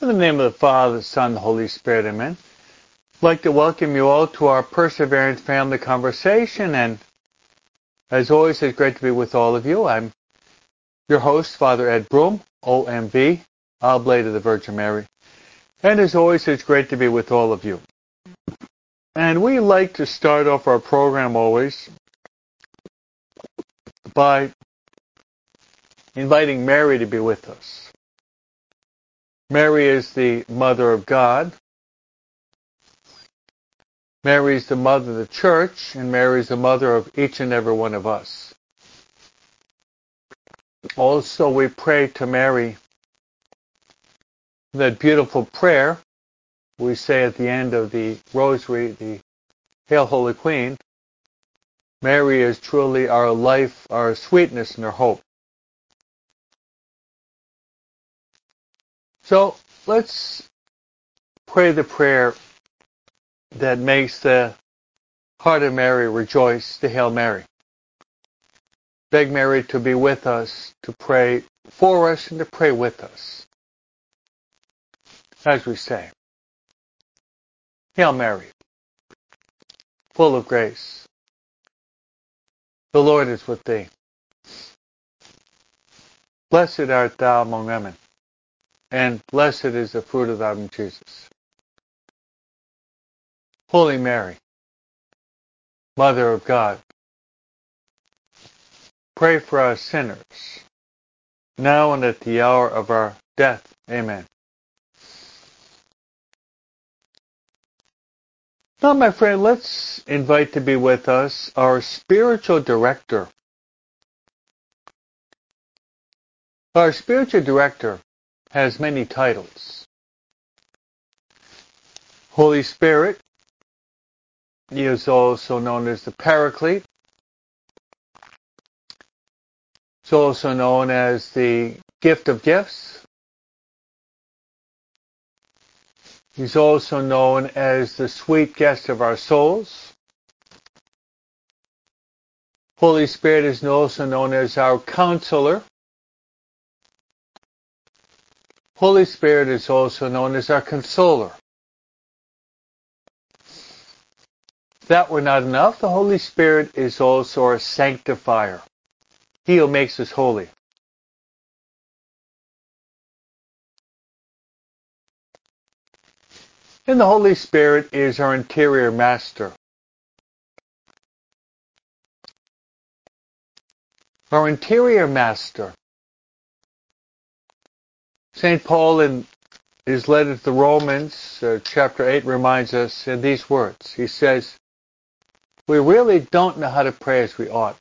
In the name of the Father, the Son, the Holy Spirit, amen. I'd like to welcome you all to our Perseverance Family Conversation, and as always, it's great to be with all of you. I'm your host, Father Ed Broom, OMV, Oblate of the Virgin Mary. And as always, it's great to be with all of you. And we like to start off our program always by inviting Mary to be with us. Mary is the Mother of God. Mary is the Mother of the Church, and Mary is the Mother of each and every one of us. Also, we pray to Mary that beautiful prayer we say at the end of the Rosary, the Hail Holy Queen. Mary is truly our life, our sweetness, and our hope. So let's pray the prayer that makes the heart of Mary rejoice, the Hail Mary. Beg Mary to be with us, to pray for us, and to pray with us. As we say, Hail Mary, full of grace, the Lord is with thee. Blessed art thou among women and blessed is the fruit of thy womb, Jesus. Holy Mary, Mother of God, pray for us sinners, now and at the hour of our death. Amen. Now, my friend, let's invite to be with us our spiritual director. Our spiritual director has many titles. Holy Spirit, he is also known as the Paraclete. It's also known as the gift of gifts. He's also known as the sweet guest of our souls. Holy Spirit is also known as our counselor. Holy Spirit is also known as our consoler. That were not enough, the Holy Spirit is also our sanctifier. He who makes us holy. And the Holy Spirit is our interior master. Our interior master St. Paul in his letter to the Romans, uh, chapter 8, reminds us in these words. He says, We really don't know how to pray as we ought.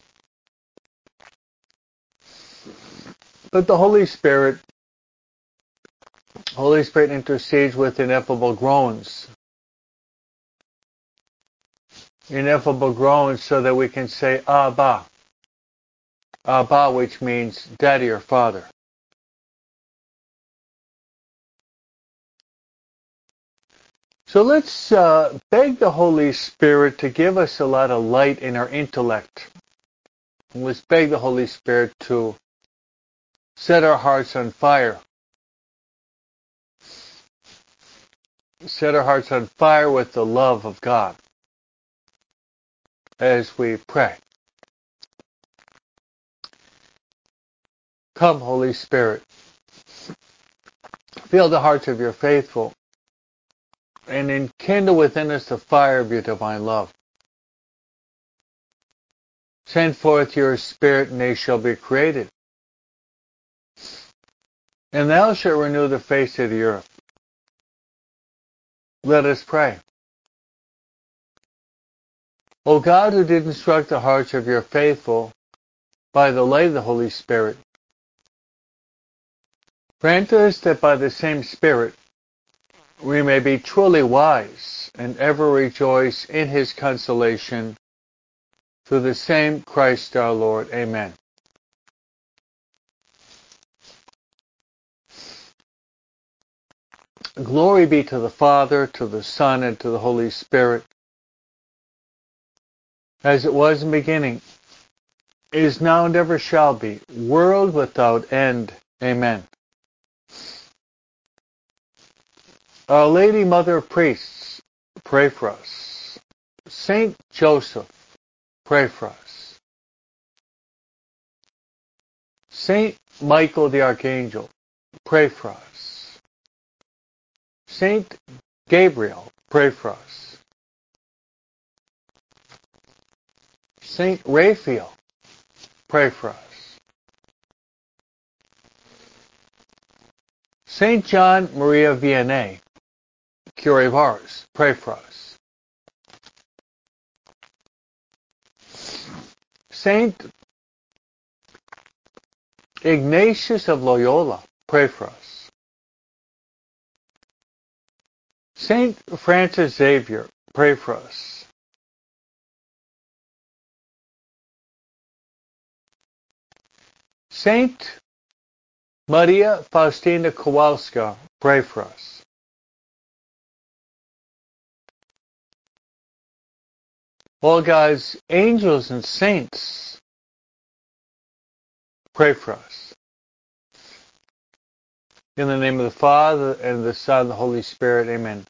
But the Holy Spirit, Holy Spirit intercedes with ineffable groans. Ineffable groans so that we can say Abba. Abba, which means daddy or father. So let's uh, beg the Holy Spirit to give us a lot of light in our intellect. And let's beg the Holy Spirit to set our hearts on fire. Set our hearts on fire with the love of God as we pray. Come, Holy Spirit. Fill the hearts of your faithful and enkindle within us the fire of your divine love. Send forth your Spirit, and they shall be created. And thou shalt renew the face of the earth. Let us pray. O God, who did instruct the hearts of your faithful by the light of the Holy Spirit, grant us that by the same Spirit we may be truly wise and ever rejoice in his consolation through the same Christ our Lord. Amen. Glory be to the Father, to the Son, and to the Holy Spirit, as it was in the beginning, is now and ever shall be, world without end. Amen. Our Lady Mother of Priests, pray for us. Saint Joseph, pray for us. Saint Michael the Archangel, pray for us. Saint Gabriel, pray for us. Saint Raphael, pray for us. Saint John Maria Vianney, Cure of Ars, pray for us. Saint Ignatius of Loyola, pray for us. Saint Francis Xavier, pray for us. Saint Maria Faustina Kowalska, pray for us. All God's angels and saints, pray for us. In the name of the Father, and the Son, and the Holy Spirit, amen.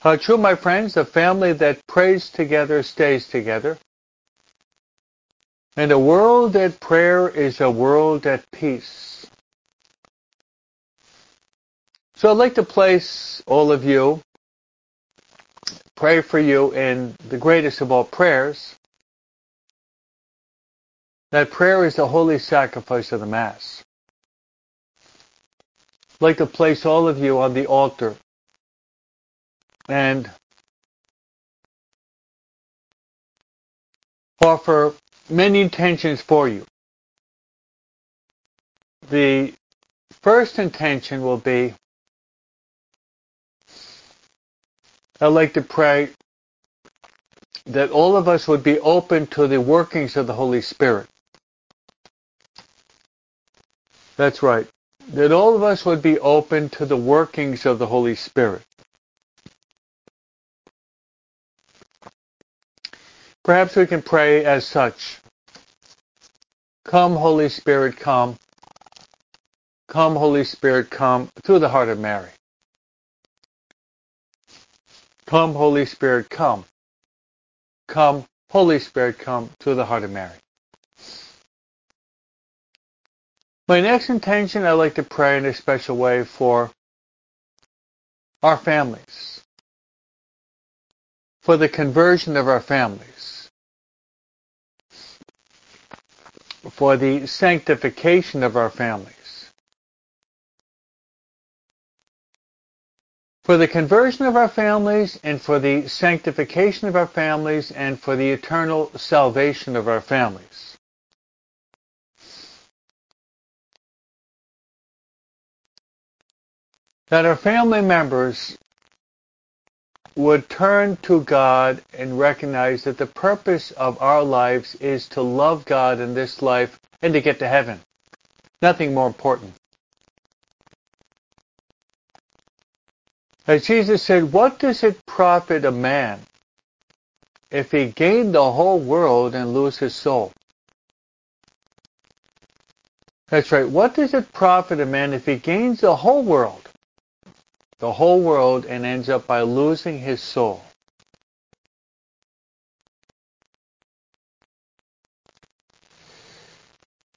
How true, my friends, a family that prays together stays together. And a world at prayer is a world at peace. So I'd like to place all of you, pray for you in the greatest of all prayers. That prayer is the holy sacrifice of the Mass. I'd like to place all of you on the altar and offer many intentions for you. The first intention will be I'd like to pray that all of us would be open to the workings of the Holy Spirit. That's right. That all of us would be open to the workings of the Holy Spirit. Perhaps we can pray as such. Come, Holy Spirit, come. Come, Holy Spirit, come through the heart of Mary. Come, Holy Spirit, come. Come, Holy Spirit, come to the heart of Mary. My next intention, I'd like to pray in a special way for our families, for the conversion of our families, for the sanctification of our families. For the conversion of our families and for the sanctification of our families and for the eternal salvation of our families. That our family members would turn to God and recognize that the purpose of our lives is to love God in this life and to get to heaven. Nothing more important. As Jesus said, what does it profit a man if he gain the whole world and lose his soul? That's right. What does it profit a man if he gains the whole world, the whole world, and ends up by losing his soul?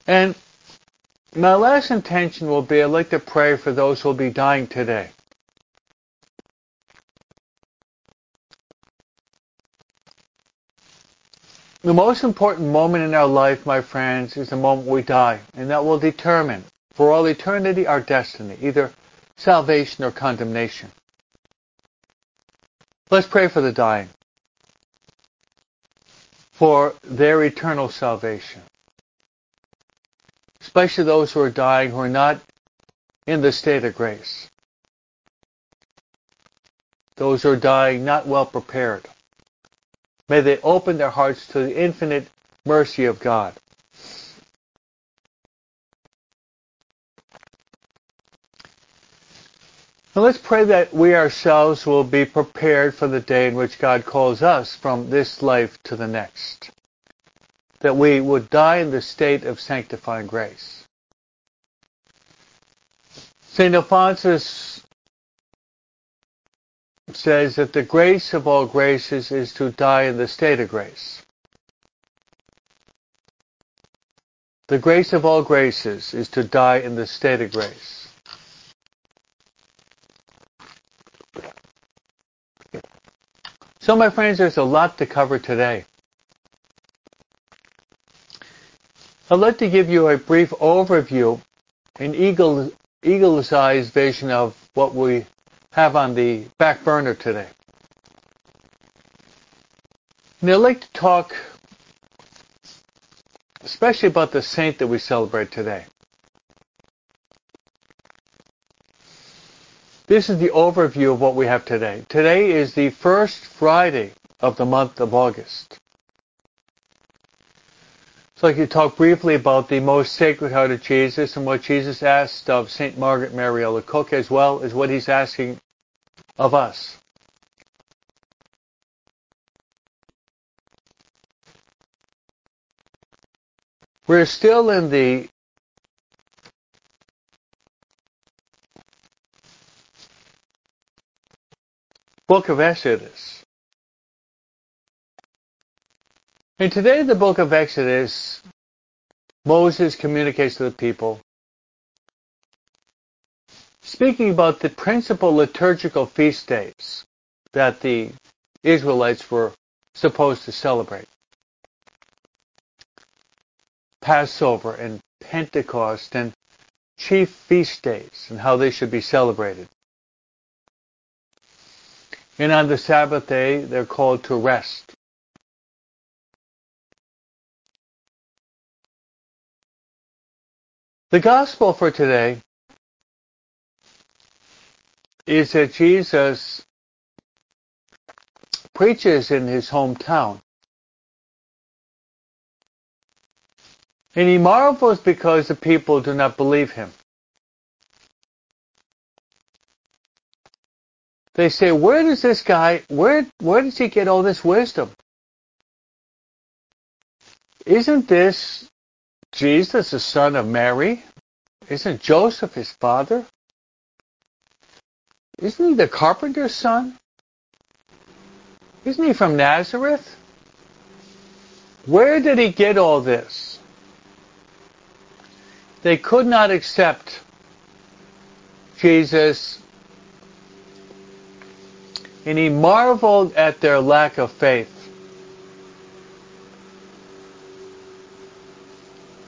And my last intention will be I'd like to pray for those who will be dying today. The most important moment in our life, my friends, is the moment we die, and that will determine for all eternity our destiny, either salvation or condemnation. Let's pray for the dying, for their eternal salvation, especially those who are dying who are not in the state of grace, those who are dying not well prepared. May they open their hearts to the infinite mercy of God. Now let's pray that we ourselves will be prepared for the day in which God calls us from this life to the next. That we would die in the state of sanctifying grace. St. Alphonsus says that the grace of all graces is to die in the state of grace. The grace of all graces is to die in the state of grace. So my friends, there's a lot to cover today. I'd like to give you a brief overview, an eagle, eagle's eyes vision of what we have on the back burner today. And I'd like to talk especially about the saint that we celebrate today. This is the overview of what we have today. Today is the first Friday of the month of August. So I could talk briefly about the most sacred heart of Jesus and what Jesus asked of St. Margaret Mary Alacoque as well as what he's asking of us. We're still in the book of Exodus. And today the book of Exodus, Moses communicates to the people, speaking about the principal liturgical feast days that the Israelites were supposed to celebrate. Passover and Pentecost and chief feast days and how they should be celebrated. And on the Sabbath day, they're called to rest. The gospel for today is that Jesus preaches in his hometown. And he marvels because the people do not believe him. They say, where does this guy, where, where does he get all this wisdom? Isn't this Jesus the son of Mary? Isn't Joseph his father? Isn't he the carpenter's son? Isn't he from Nazareth? Where did he get all this? They could not accept Jesus, and he marveled at their lack of faith.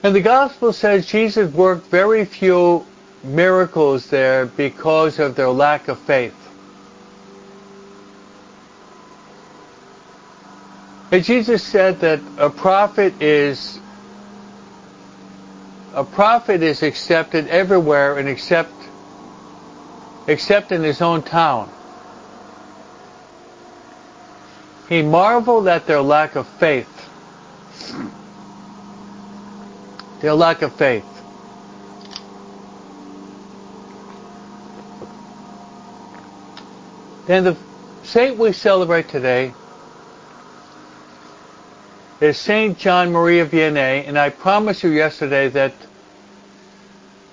And the gospel says Jesus worked very few miracles there because of their lack of faith. And Jesus said that a prophet is a prophet is accepted everywhere and except except in his own town. He marveled at their lack of faith. Their lack of faith. Then the saint we celebrate today is Saint John Maria Vianney, and I promised you yesterday that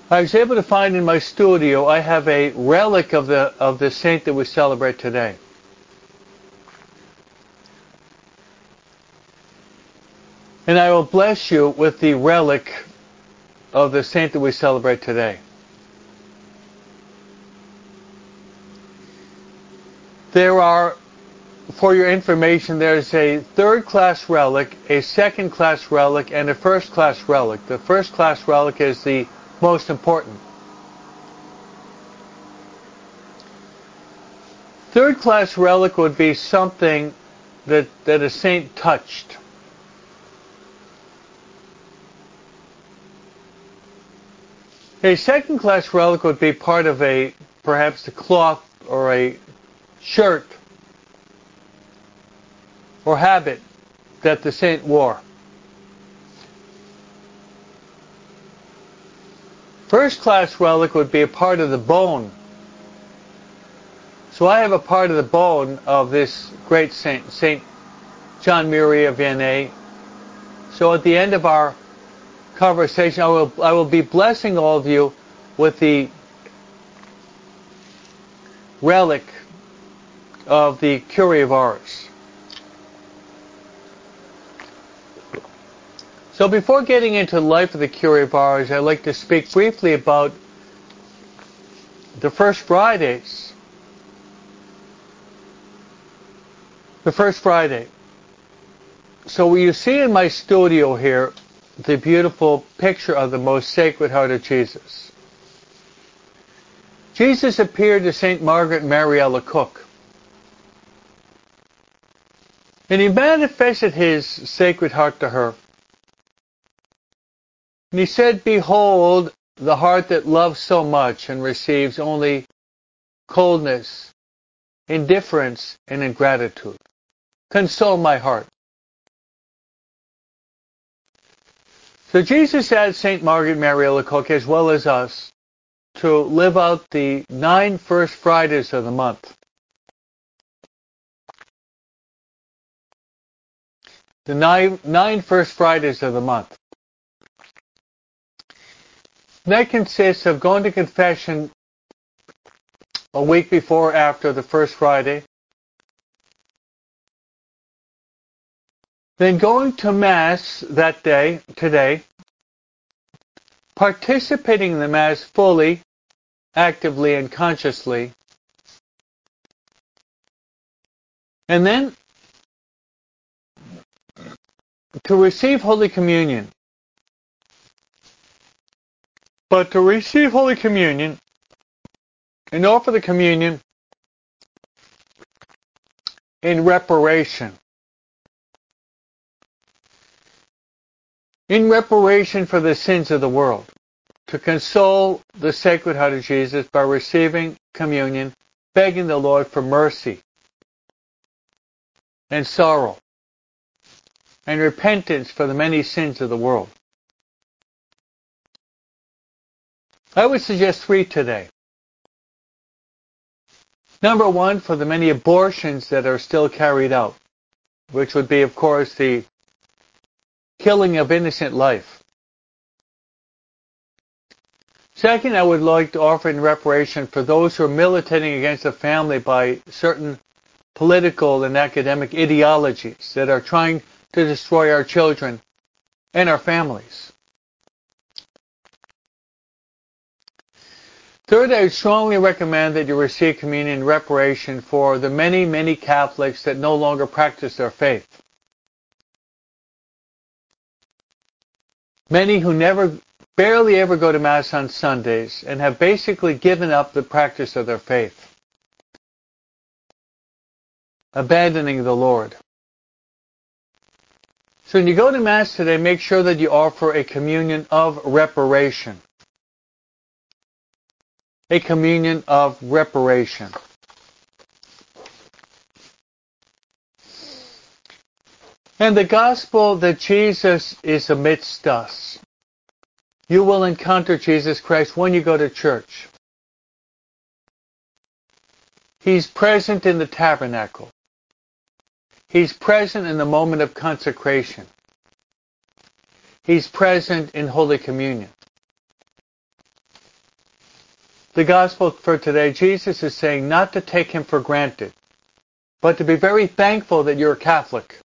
I was able to find in my studio I have a relic of the of the saint that we celebrate today. And I will bless you with the relic of the saint that we celebrate today. There are, for your information, there's a third class relic, a second class relic, and a first class relic. The first class relic is the most important. Third class relic would be something that, that a saint touched. A second class relic would be part of a, perhaps a cloth or a shirt or habit that the saint wore. First class relic would be a part of the bone. So I have a part of the bone of this great saint, Saint John Maria Vianney. So at the end of our conversation, I will, I will be blessing all of you with the relic of the Curé of Ars. So before getting into the life of the Curé of Ars, I'd like to speak briefly about the first Fridays. The first Friday. So what you see in my studio here the beautiful picture of the most sacred heart of Jesus. Jesus appeared to St. Margaret Mary Alacoque. And he manifested his sacred heart to her. And he said, Behold, the heart that loves so much and receives only coldness, indifference, and ingratitude. Console my heart. So Jesus asked St. Margaret Mary Alacoque, as well as us, to live out the nine first Fridays of the month. The nine, nine first Fridays of the month. That consists of going to confession a week before after the first Friday, then going to Mass that day, today, participating in the Mass fully, actively, and consciously, and then to receive Holy Communion but to receive Holy Communion and offer the communion in reparation. In reparation for the sins of the world. To console the Sacred Heart of Jesus by receiving communion, begging the Lord for mercy and sorrow and repentance for the many sins of the world. I would suggest three today. Number one, for the many abortions that are still carried out, which would be, of course, the killing of innocent life. Second, I would like to offer in reparation for those who are militating against the family by certain political and academic ideologies that are trying to destroy our children and our families. Third, I strongly recommend that you receive communion in reparation for the many, many Catholics that no longer practice their faith. Many who never, barely ever go to Mass on Sundays and have basically given up the practice of their faith, abandoning the Lord. So when you go to Mass today, make sure that you offer a communion of reparation a communion of reparation. And the gospel that Jesus is amidst us. You will encounter Jesus Christ when you go to church. He's present in the tabernacle. He's present in the moment of consecration. He's present in Holy Communion the gospel for today, Jesus is saying not to take him for granted, but to be very thankful that you're a Catholic.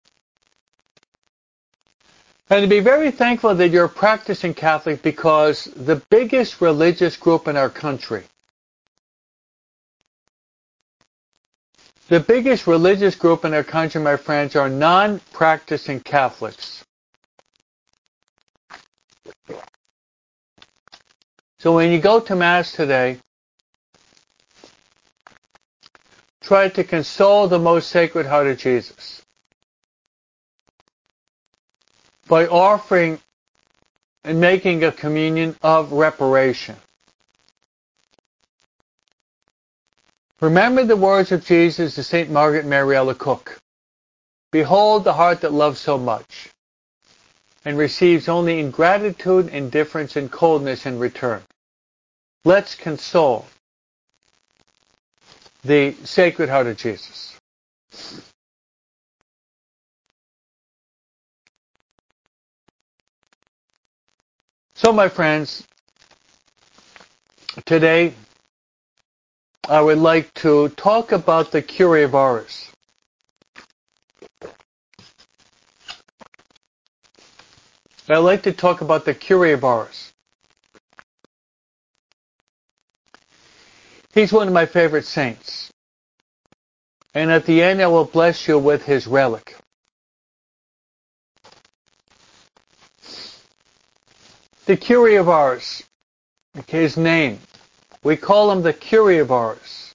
And to be very thankful that you're a practicing Catholic because the biggest religious group in our country, the biggest religious group in our country, my friends, are non-practicing Catholics. So when you go to Mass today, try to console the most sacred heart of Jesus by offering and making a communion of reparation. Remember the words of Jesus to St. Margaret Mary Alacoque. Behold the heart that loves so much and receives only ingratitude, indifference, and coldness in return. Let's console the Sacred Heart of Jesus. So, my friends, today I would like to talk about the Ars. I'd like to talk about the Ars. He's one of my favorite saints. And at the end, I will bless you with his relic. The of Ars, his name, we call him the Curé of Ars.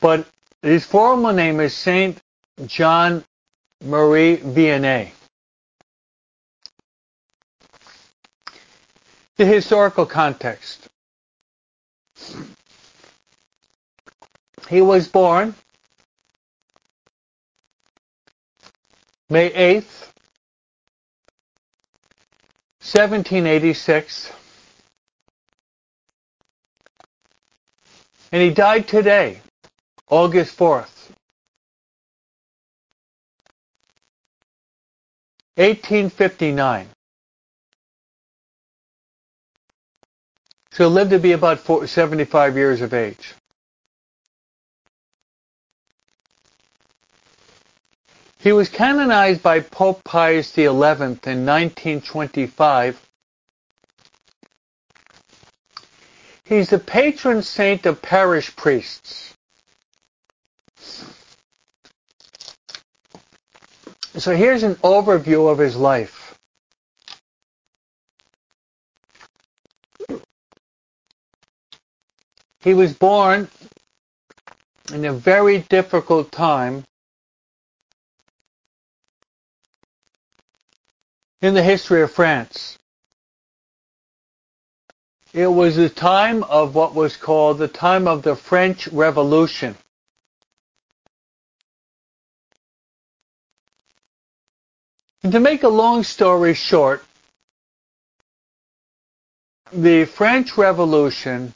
But his formal name is Saint John Marie Vianney. The historical context. He was born May 8th, 1786, and he died today, August 4th, 1859. So he lived to be about 75 years of age. He was canonized by Pope Pius XI in 1925. He's the patron saint of parish priests. So here's an overview of his life. He was born in a very difficult time in the history of France. It was the time of what was called the time of the French Revolution. And to make a long story short, the French Revolution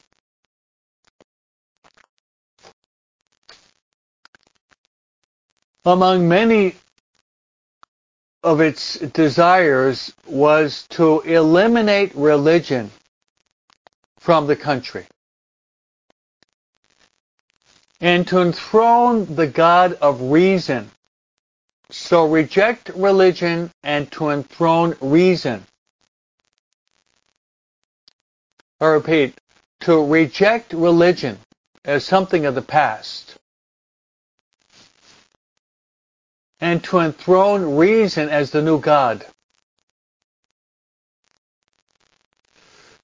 among many of its desires was to eliminate religion from the country and to enthrone the God of reason so reject religion and to enthrone reason. I repeat, to reject religion as something of the past and to enthrone reason as the new God.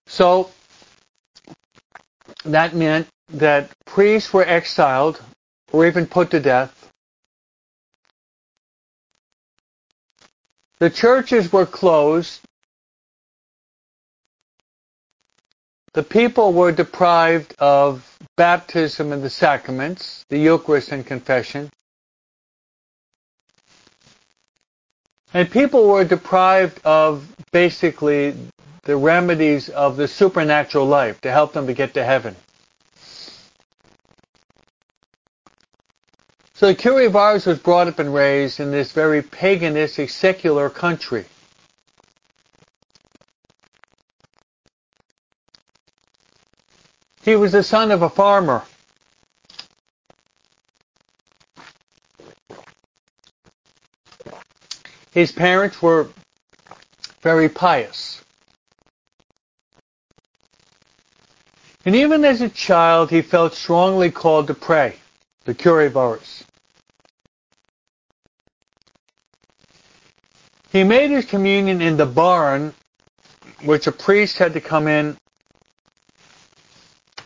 So that meant that priests were exiled or even put to death. The churches were closed. The people were deprived of baptism and the sacraments, the Eucharist and confession. And people were deprived of basically the remedies of the supernatural life to help them to get to heaven. So the Curé of Ars was brought up and raised in this very paganistic, secular country. He was the son of a farmer. His parents were very pious. And even as a child, he felt strongly called to pray, the Curé of Ars. He made his communion in the barn, which a priest had to come in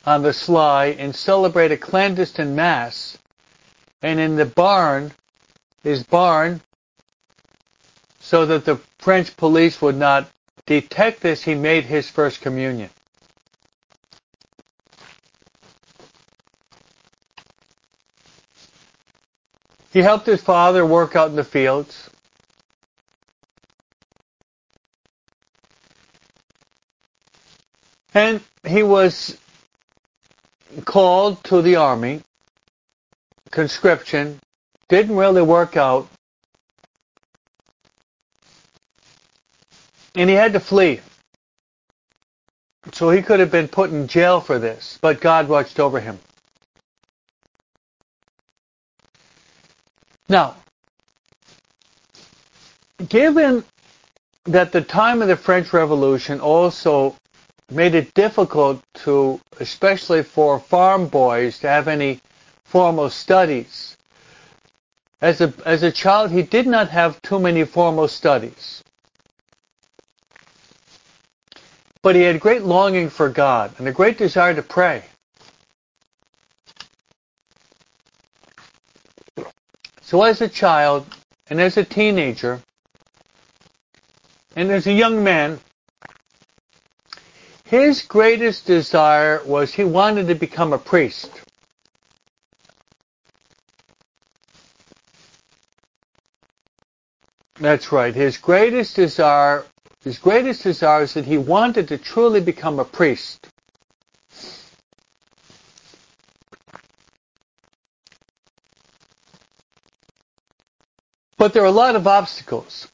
on the sly and celebrate a clandestine mass. And in the barn, his barn, so that the French police would not detect this, he made his first communion. He helped his father work out in the fields. And he was called to the army. Conscription didn't really work out. And he had to flee So he could have been put in jail for this, but God watched over him. Now, given that the time of the French Revolution also made it difficult to, especially for farm boys, to have any formal studies. As a, as a child, he did not have too many formal studies. But he had great longing for God and a great desire to pray. So as a child and as a teenager and as a young man, his greatest desire was he wanted to become a priest. That's right. His greatest desire, his greatest desire is that he wanted to truly become a priest. But there are a lot of obstacles.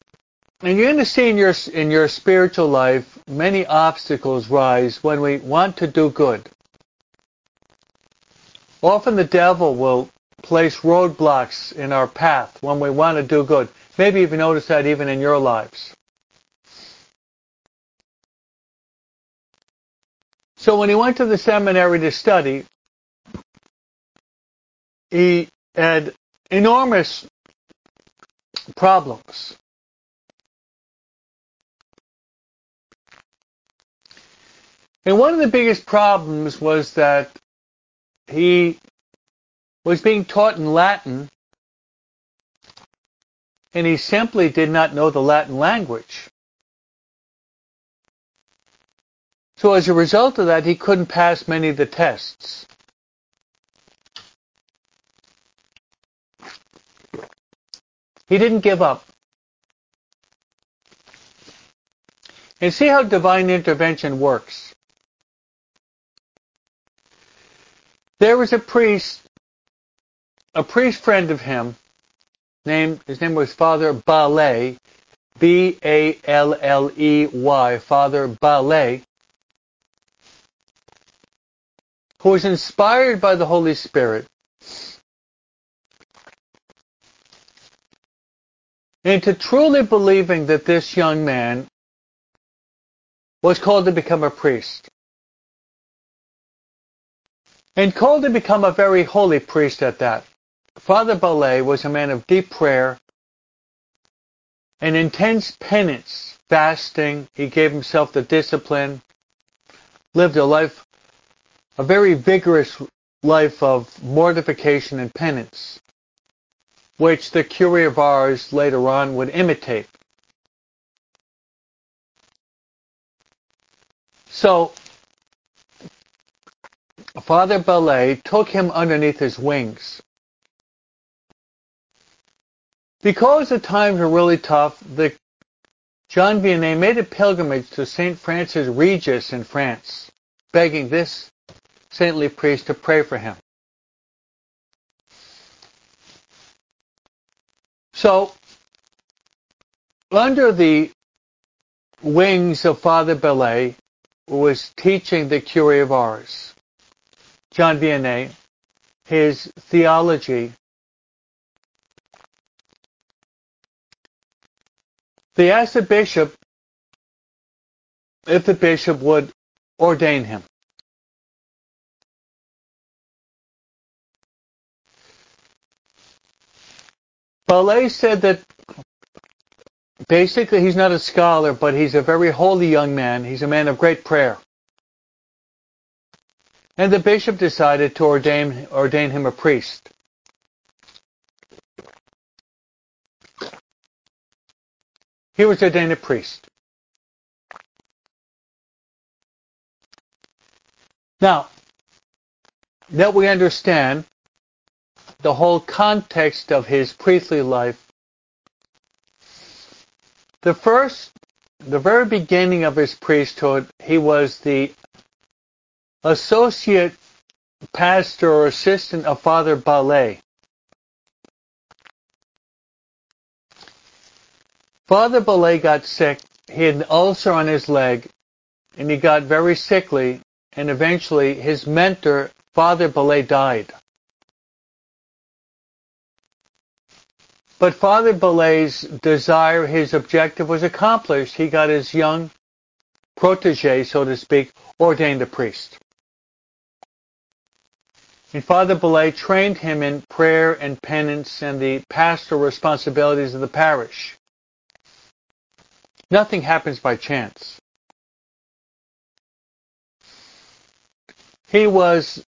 And see in your, in your spiritual life, many obstacles rise when we want to do good. Often the devil will place roadblocks in our path when we want to do good. Maybe you've noticed that even in your lives. So when he went to the seminary to study, he had enormous problems. And one of the biggest problems was that he was being taught in Latin and he simply did not know the Latin language. So as a result of that, he couldn't pass many of the tests. He didn't give up. And see how divine intervention works. There was a priest, a priest friend of him, named his name was Father Balley, B A L L E Y, Father Balley, who was inspired by the Holy Spirit into truly believing that this young man was called to become a priest and called to become a very holy priest at that. Father Balley was a man of deep prayer and intense penance, fasting. He gave himself the discipline, lived a life, a very vigorous life of mortification and penance, which the Ars later on would imitate. So Father Balley took him underneath his wings. Because the times were really tough, the John Vianney made a pilgrimage to St. Francis Regis in France, begging this saintly priest to pray for him. So, under the wings of Father Balley, who was teaching the Curé of Ars, John Vianney, his theology. They asked the bishop if the bishop would ordain him. Balley said that basically he's not a scholar, but he's a very holy young man. He's a man of great prayer. And the bishop decided to ordain, ordain him a priest. He was ordained a priest. Now, that we understand the whole context of his priestly life, the first, the very beginning of his priesthood, he was the associate pastor or assistant of Father Balley. Father Balley got sick. He had an ulcer on his leg, and he got very sickly, and eventually his mentor, Father Balley, died. But Father Balley's desire, his objective was accomplished. He got his young protege, so to speak, ordained a priest. And Father Balley trained him in prayer and penance and the pastoral responsibilities of the parish. Nothing happens by chance. He was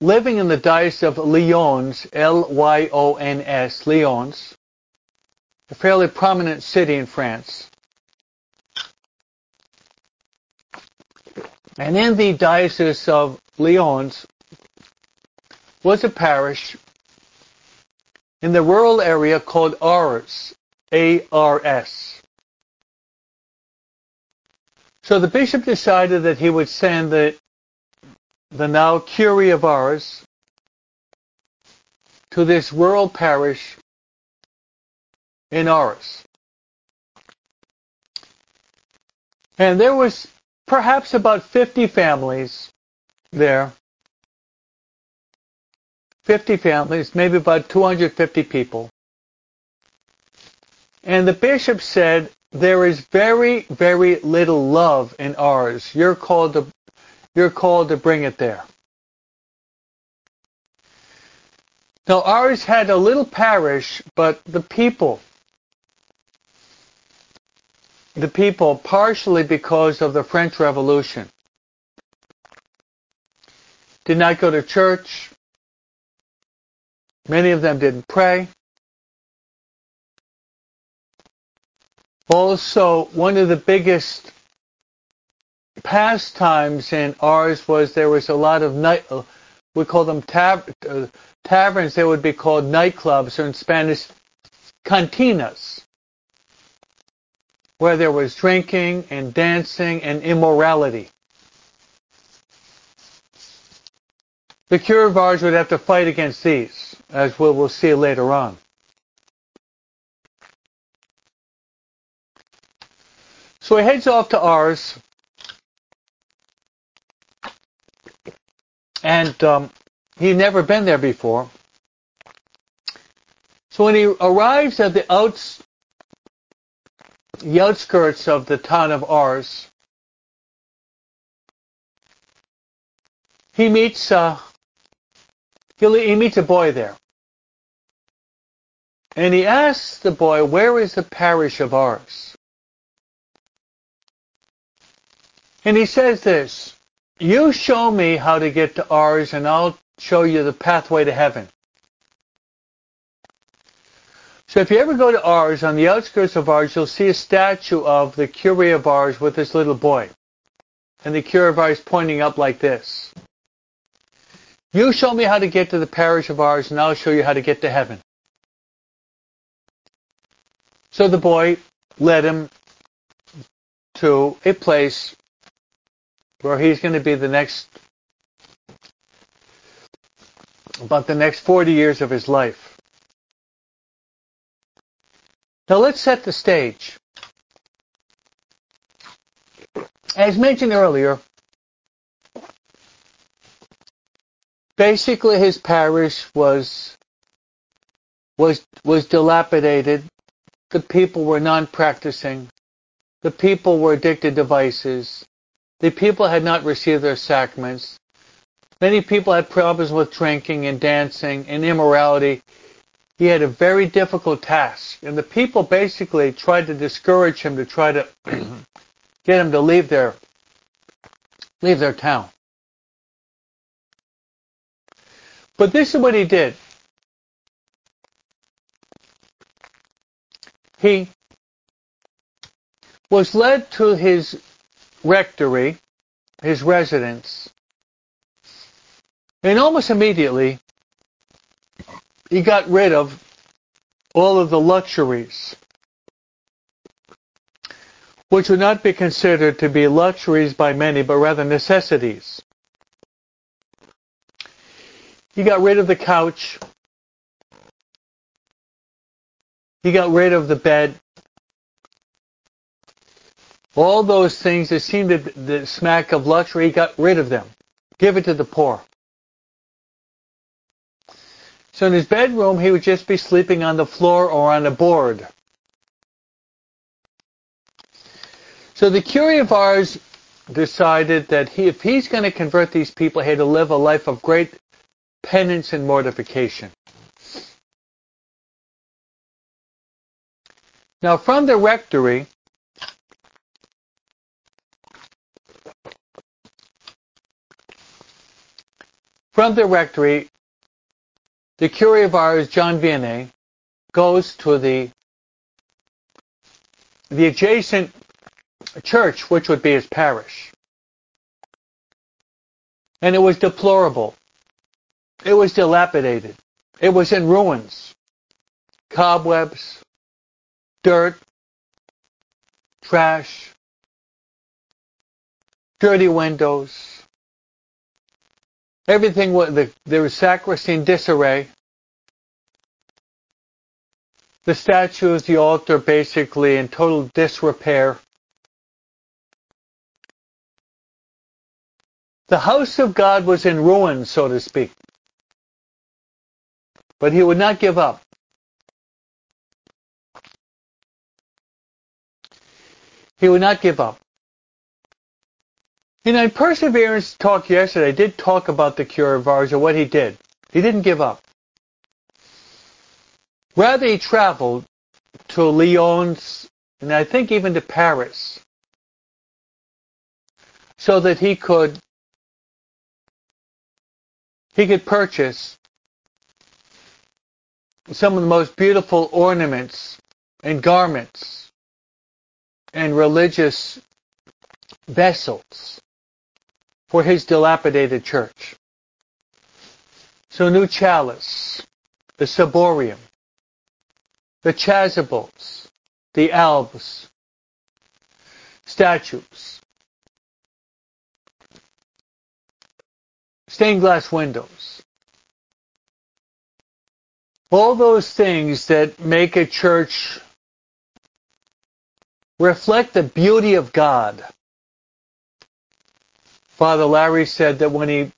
living in the diocese of Lyons, L-Y-O-N-S, Lyons, a fairly prominent city in France. And in the diocese of Lyons was a parish in the rural area called Ars, A-R-S. So the bishop decided that he would send the the now Curé of Ars to this rural parish in Ars. And there was perhaps about 50 families there. 50 families, maybe about 250 people. And the bishop said, there is very, very little love in Ars. You're called to you're called to bring it there. Now Ars had a little parish, but the people, the people, partially because of the French Revolution, did not go to church. Many of them didn't pray. Also, one of the biggest pastimes in Ars was there was a lot of night, uh, we call them uh, taverns, they would be called nightclubs, or in Spanish, cantinas, where there was drinking and dancing and immorality. The Cure of Ars would have to fight against these, as we will see later on. So he heads off to Ars, and um, he'd never been there before. So when he arrives at the, outs, the outskirts of the town of Ars, he meets uh, he meets a boy there, and he asks the boy, "Where is the parish of Ars?" And he says this, you show me how to get to Ars and I'll show you the pathway to heaven. So if you ever go to Ars, on the outskirts of Ars, you'll see a statue of the Curé of Ars with this little boy. And the Curé of Ars pointing up like this. You show me how to get to the parish of Ars and I'll show you how to get to heaven. So the boy led him to a place where he's going to be the next, about the next 40 years of his life. Now let's set the stage. As mentioned earlier, basically his parish was was was dilapidated. The people were non-practicing. The people were addicted to vices. The people had not received their sacraments. Many people had problems with drinking and dancing and immorality. He had a very difficult task. And the people basically tried to discourage him to try to get him to leave their leave their town. But this is what he did. He was led to his rectory, his residence. And almost immediately, he got rid of all of the luxuries, which would not be considered to be luxuries by many, but rather necessities. He got rid of the couch. He got rid of the bed. All those things that seemed to the smack of luxury, he got rid of them. Give it to the poor. So in his bedroom, he would just be sleeping on the floor or on a board. So the Curé of Ars decided that he, if he's going to convert these people, he had to live a life of great penance and mortification. Now, from the rectory, from the rectory, the Curé of Ars, John Vianney, goes to the the adjacent church, which would be his parish. And it was deplorable. It was dilapidated. It was in ruins. Cobwebs, dirt, trash, dirty windows. Everything was, the, there was sacristy in disarray. The statues, the altar basically in total disrepair. The house of God was in ruins, so to speak. But he would not give up. He would not give up. In a perseverance talk yesterday, I did talk about the Curé of Ars what he did. He didn't give up. Rather, he traveled to Lyons and I think even to Paris so that he could he could purchase some of the most beautiful ornaments and garments and religious vessels for his dilapidated church. So new chalice, the ciborium, the chasubles, the albs, statues, stained glass windows. All those things that make a church reflect the beauty of God. Father Larry said that when he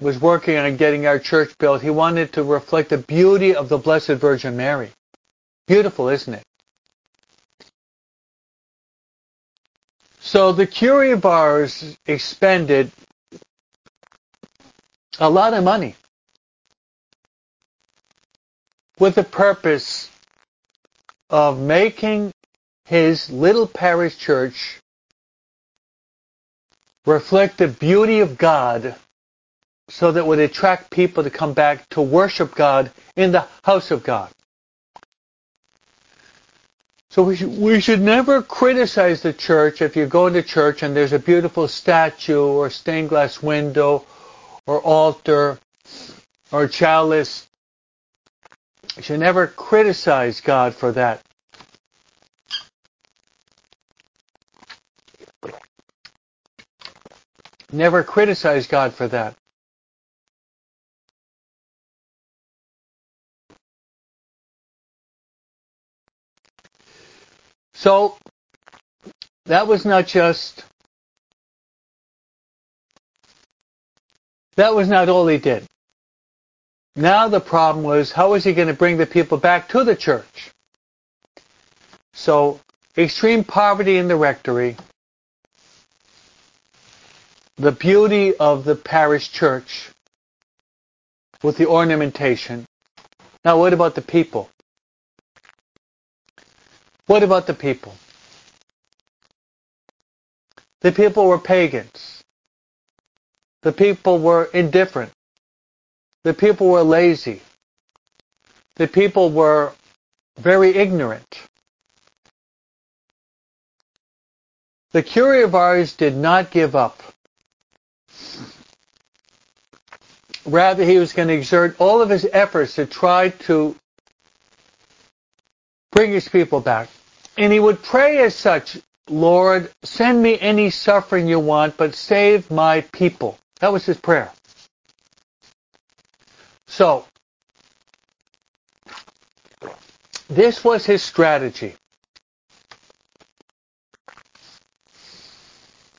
was working on getting our church built, he wanted to reflect the beauty of the Blessed Virgin Mary. Beautiful, isn't it? So the Curé of Ars expended a lot of money with the purpose of making his little parish church reflect the beauty of God so that would attract people to come back to worship God in the house of God. So we should, we should never criticize the church if you go into church and there's a beautiful statue or stained glass window or altar or chalice. You should never criticize God for that. Never criticize God for that. So, that was not just That was not all he did. Now the problem was, how was he going to bring the people back to the church? So, extreme poverty in the rectory, the beauty of the parish church with the ornamentation. Now, what about the people? What about the people? The people were pagans. The people were indifferent. The people were lazy. The people were very ignorant. The Curé of did not give up. Rather, he was going to exert all of his efforts to try to bring his people back. And he would pray as such, Lord, send me any suffering you want, but save my people. That was his prayer. So, this was his strategy.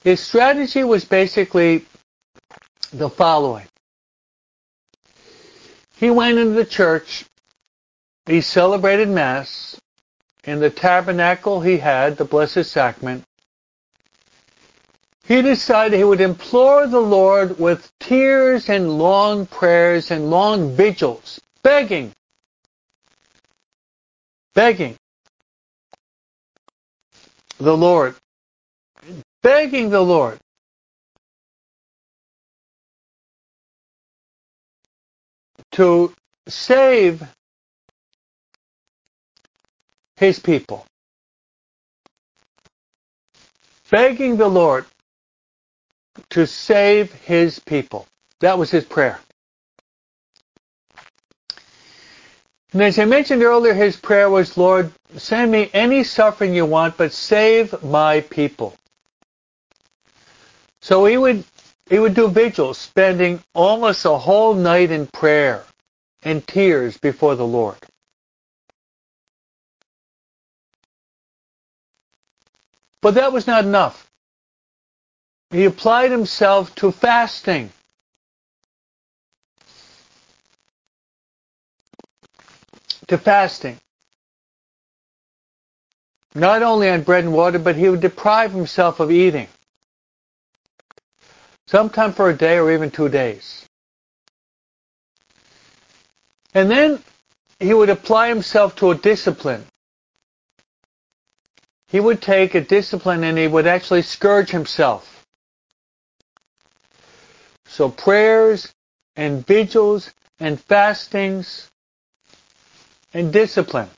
His strategy was basically the following. He went into the church, he celebrated Mass, in the tabernacle he had, the Blessed Sacrament, he decided he would implore the Lord with tears and long prayers and long vigils, begging, begging the Lord, begging the Lord to save his people. Begging the Lord to save his people. That was his prayer. And as I mentioned earlier, his prayer was, Lord, send me any suffering you want, but save my people. So he would he would do vigils, spending almost a whole night in prayer and tears before the Lord. But that was not enough. He applied himself to fasting. To fasting. Not only on bread and water, but he would deprive himself of eating. Sometimes for a day or even two days. And then he would apply himself to a discipline. He would take a discipline and he would actually scourge himself. So prayers and vigils and fastings and discipline.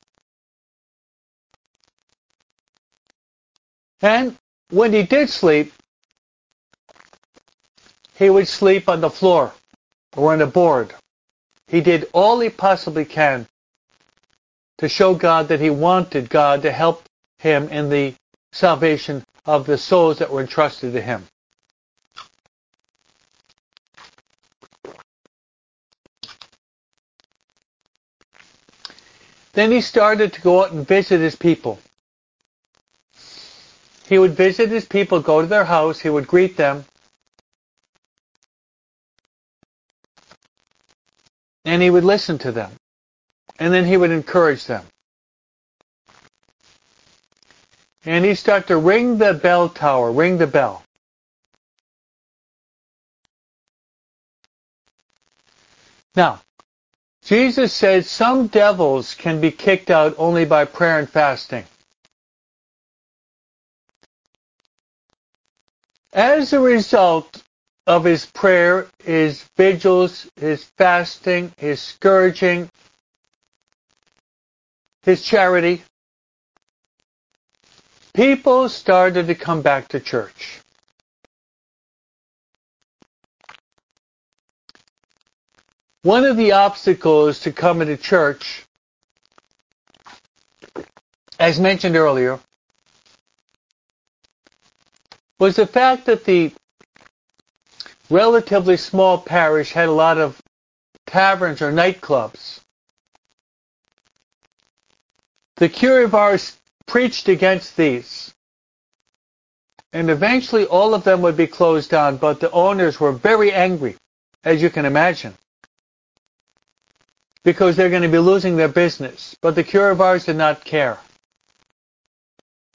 And when he did sleep, he would sleep on the floor or on a board. He did all he possibly can to show God that he wanted God to help him in the salvation of the souls that were entrusted to him. Then he started to go out and visit his people. He would visit his people, go to their house, he would greet them, and he would listen to them. And then he would encourage them. And he started to ring the bell tower, ring the bell. Now, Jesus said some devils can be kicked out only by prayer and fasting. As a result of his prayer, his vigils, his fasting, his scourging, his charity, people started to come back to church. One of the obstacles to coming to church, as mentioned earlier, was the fact that the relatively small parish had a lot of taverns or nightclubs. The Curé of Ars preached against these. And eventually all of them would be closed down, but the owners were very angry, as you can imagine because they're going to be losing their business. But the Curé of Ars did not care.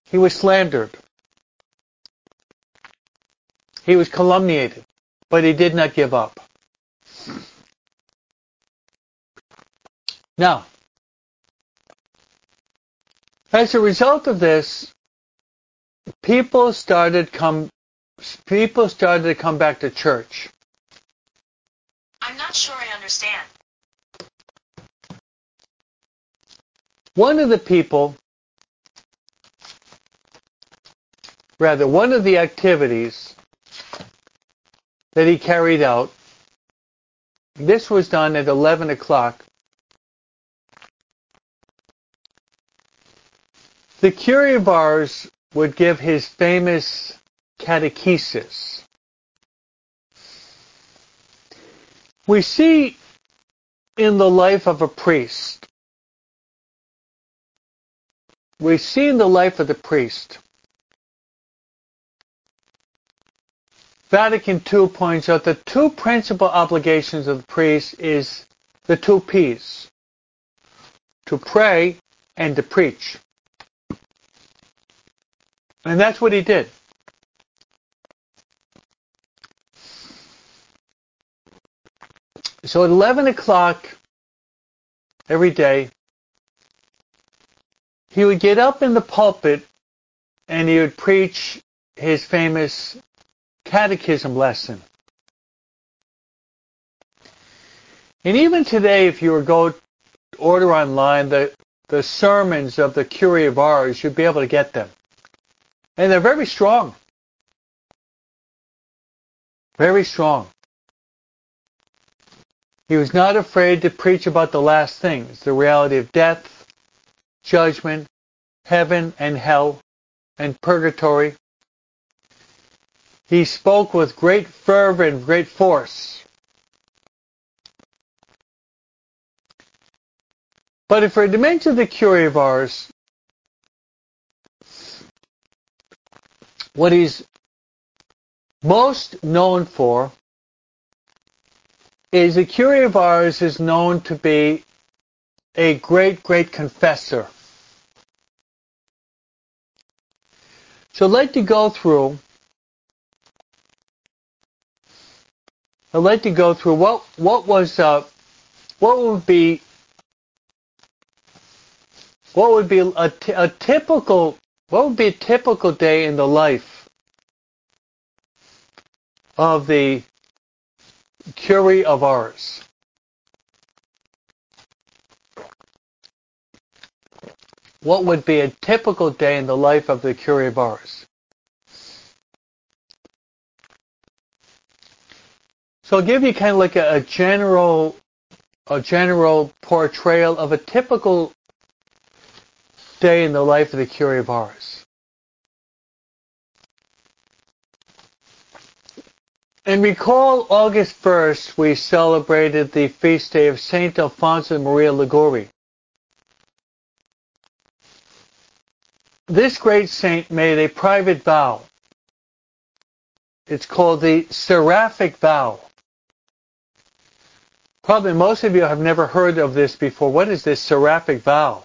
He was slandered. He was calumniated, but he did not give up. Now, as a result of this, people started come people started to come back to church. I'm not sure I understand. One of the people, rather, one of the activities that he carried out, this was done at 11 o'clock. The Curé Bars would give his famous catechesis. We see in the life of a priest we see in the life of the priest Vatican II points out the two principal obligations of the priest is the two P's. To pray and to preach. And that's what he did. So at 11 o'clock every day, he would get up in the pulpit and he would preach his famous catechism lesson. And even today, if you were go order online the the sermons of the Curé of Ars, you'd be able to get them. And they're very strong. Very strong. He was not afraid to preach about the last things, the reality of death, judgment, heaven and hell, and purgatory. He spoke with great fervor and great force. But if we're to mention the Curé of Ars, what he's most known for is the Curé of Ars is known to be a great, great confessor. So I'd like to go through I'd like to go through what what was uh, what would be what would be a, t- a typical what would be a typical day in the life of the Curé of Ars. What would be a typical day in the life of the Curé of Ars? So I'll give you kind of like a, a general a general portrayal of a typical day in the life of the Curé of Ars. And recall August 1st, we celebrated the feast day of Saint Alfonso Maria Liguori. This great saint made a private vow. It's called the Seraphic Vow. Probably most of you have never heard of this before. What is this Seraphic Vow?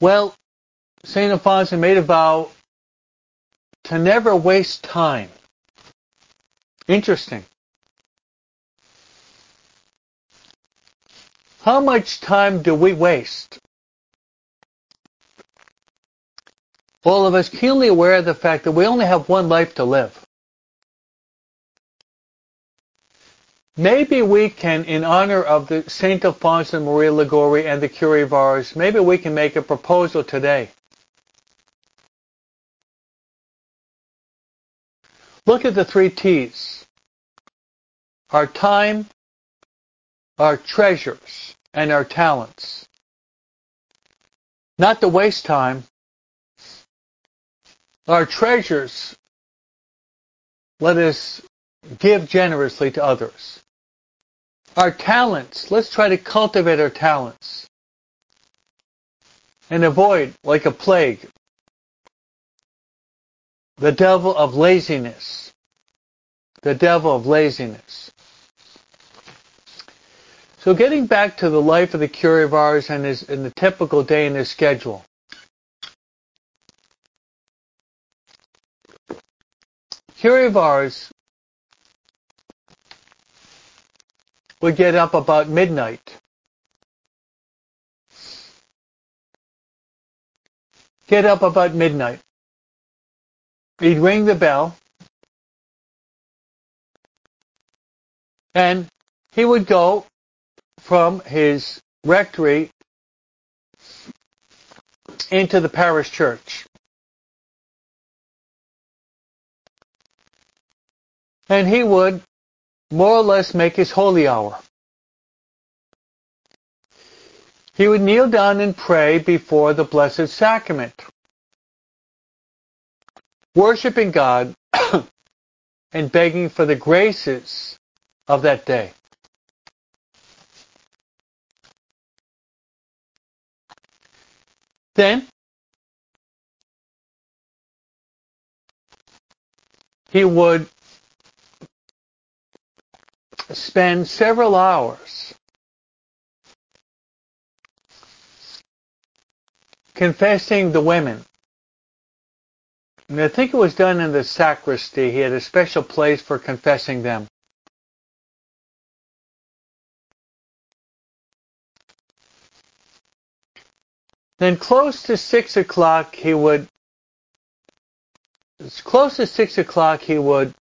Well, St. Alfonso made a vow to never waste time. Interesting. How much time do we waste? All of us keenly aware of the fact that we only have one life to live. Maybe we can, in honor of the Saint Alfonso Maria Liguori and the Curé of Ars, maybe we can make a proposal today. Look at the three T's. Our time, our treasures, and our talents. Not to waste time. Our treasures, let us give generously to others. Our talents, let's try to cultivate our talents. And avoid, like a plague, the devil of laziness. The devil of laziness. So getting back to the life of the Curé of Ars and, his, and the typical day in his schedule. Curé of Ars would get up about midnight. Get up about midnight. He'd ring the bell. And he would go from his rectory into the parish church. And he would more or less make his holy hour. He would kneel down and pray before the Blessed Sacrament, worshiping God and begging for the graces of that day. Then he would spend several hours confessing the women. And I think it was done in the sacristy. He had a special place for confessing them. Then close to six o'clock, he would, close to six o'clock, he would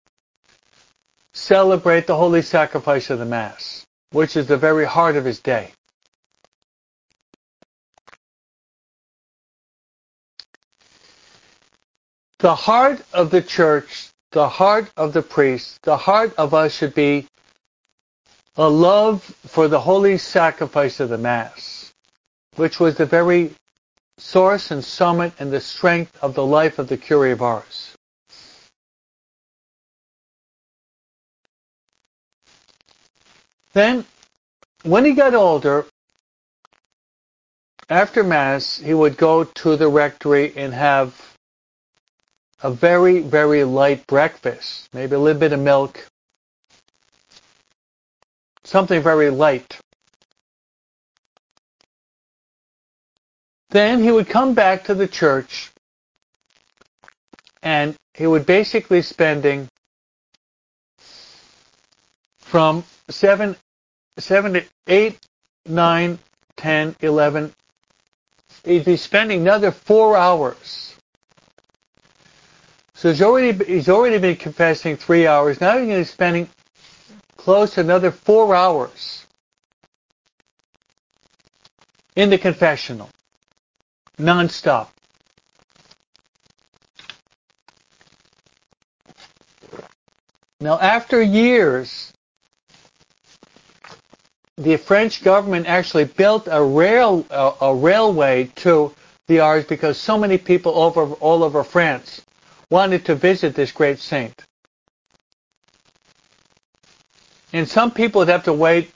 celebrate the holy sacrifice of the Mass, which is the very heart of his day. The heart of the church, the heart of the priest, the heart of us should be a love for the holy sacrifice of the Mass, which was the very source and summit and the strength of the life of the Curé of Ars. Then, when he got older, after Mass, he would go to the rectory and have a very, very light breakfast, maybe a little bit of milk, something very light. Then he would come back to the church and he would basically spending from 7, 7 to 8, 9, 10, 11, he'd be spending another four hours. So he's already, he's already been confessing three hours. Now he's going to be spending close to another four hours in the confessional nonstop. Now, after years, the French government actually built a rail a, a railway to the Ars because so many people over all over France wanted to visit this great saint. And some people would have to wait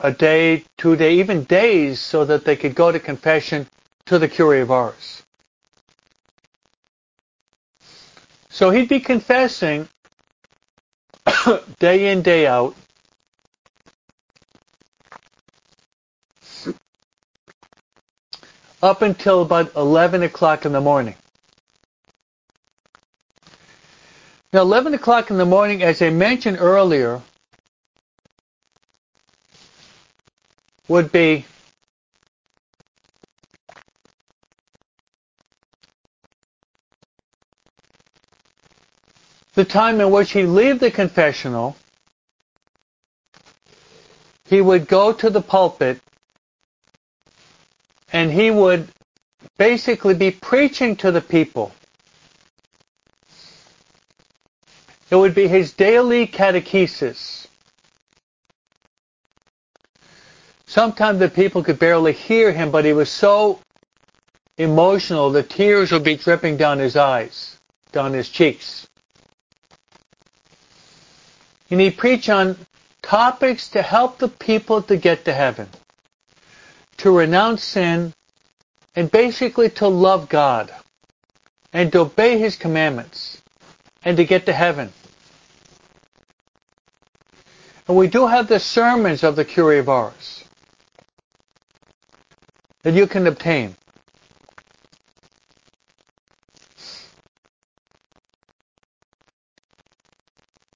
a day, two days, even days so that they could go to confession to the Curé of Ars. So he'd be confessing day in, day out. Up until about 11 o'clock in the morning. Now, 11 o'clock in the morning, as I mentioned earlier, would be the time in which he'd leave the confessional, he would go to the pulpit and he would basically be preaching to the people. It would be his daily catechesis. Sometimes the people could barely hear him, but he was so emotional, the tears would be dripping down his eyes, down his cheeks. And he preached on topics to help the people to get to heaven, to renounce sin, and basically to love God, and to obey His commandments, and to get to heaven. And we do have the sermons of the Curé of Ars that you can obtain.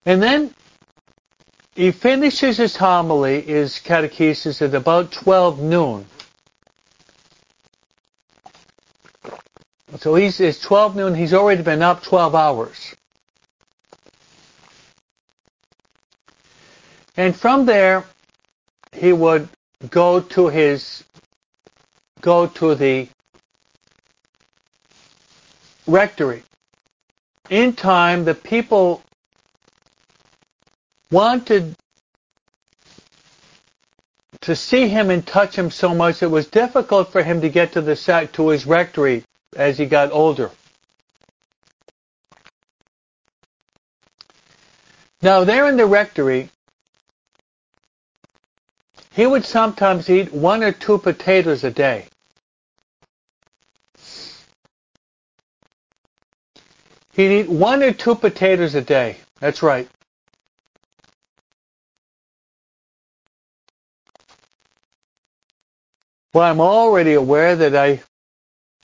And then he finishes his homily, his catechesis, at about 12 noon. So he's, it's 12 noon, he's already been up 12 hours. And from there, he would go to his, go to the rectory. In time, the people wanted to see him and touch him so much it was difficult for him to get to the sac to his rectory as he got older. Now there in the rectory, he would sometimes eat one or two potatoes a day. He'd eat one or two potatoes a day. That's right. Well, I'm already aware that I,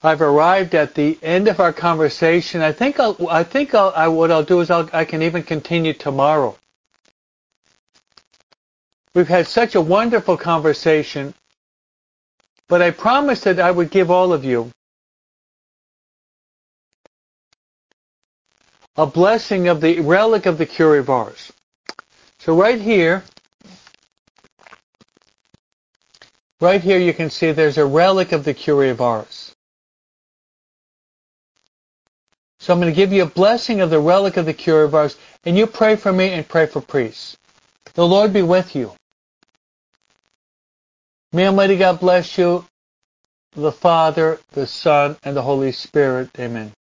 I've arrived at the end of our conversation. I think I'll, I think I'll, I, what I'll do is I'll, I can even continue tomorrow. We've had such a wonderful conversation, but I promised that I would give all of you a blessing of the relic of the of Ars. So right here, right here you can see there's a relic of the Curé of Ars. So I'm going to give you a blessing of the relic of the Curé of Ars, and you pray for me and pray for priests. The Lord be with you. May Almighty God bless you, the Father, the Son, and the Holy Spirit. Amen.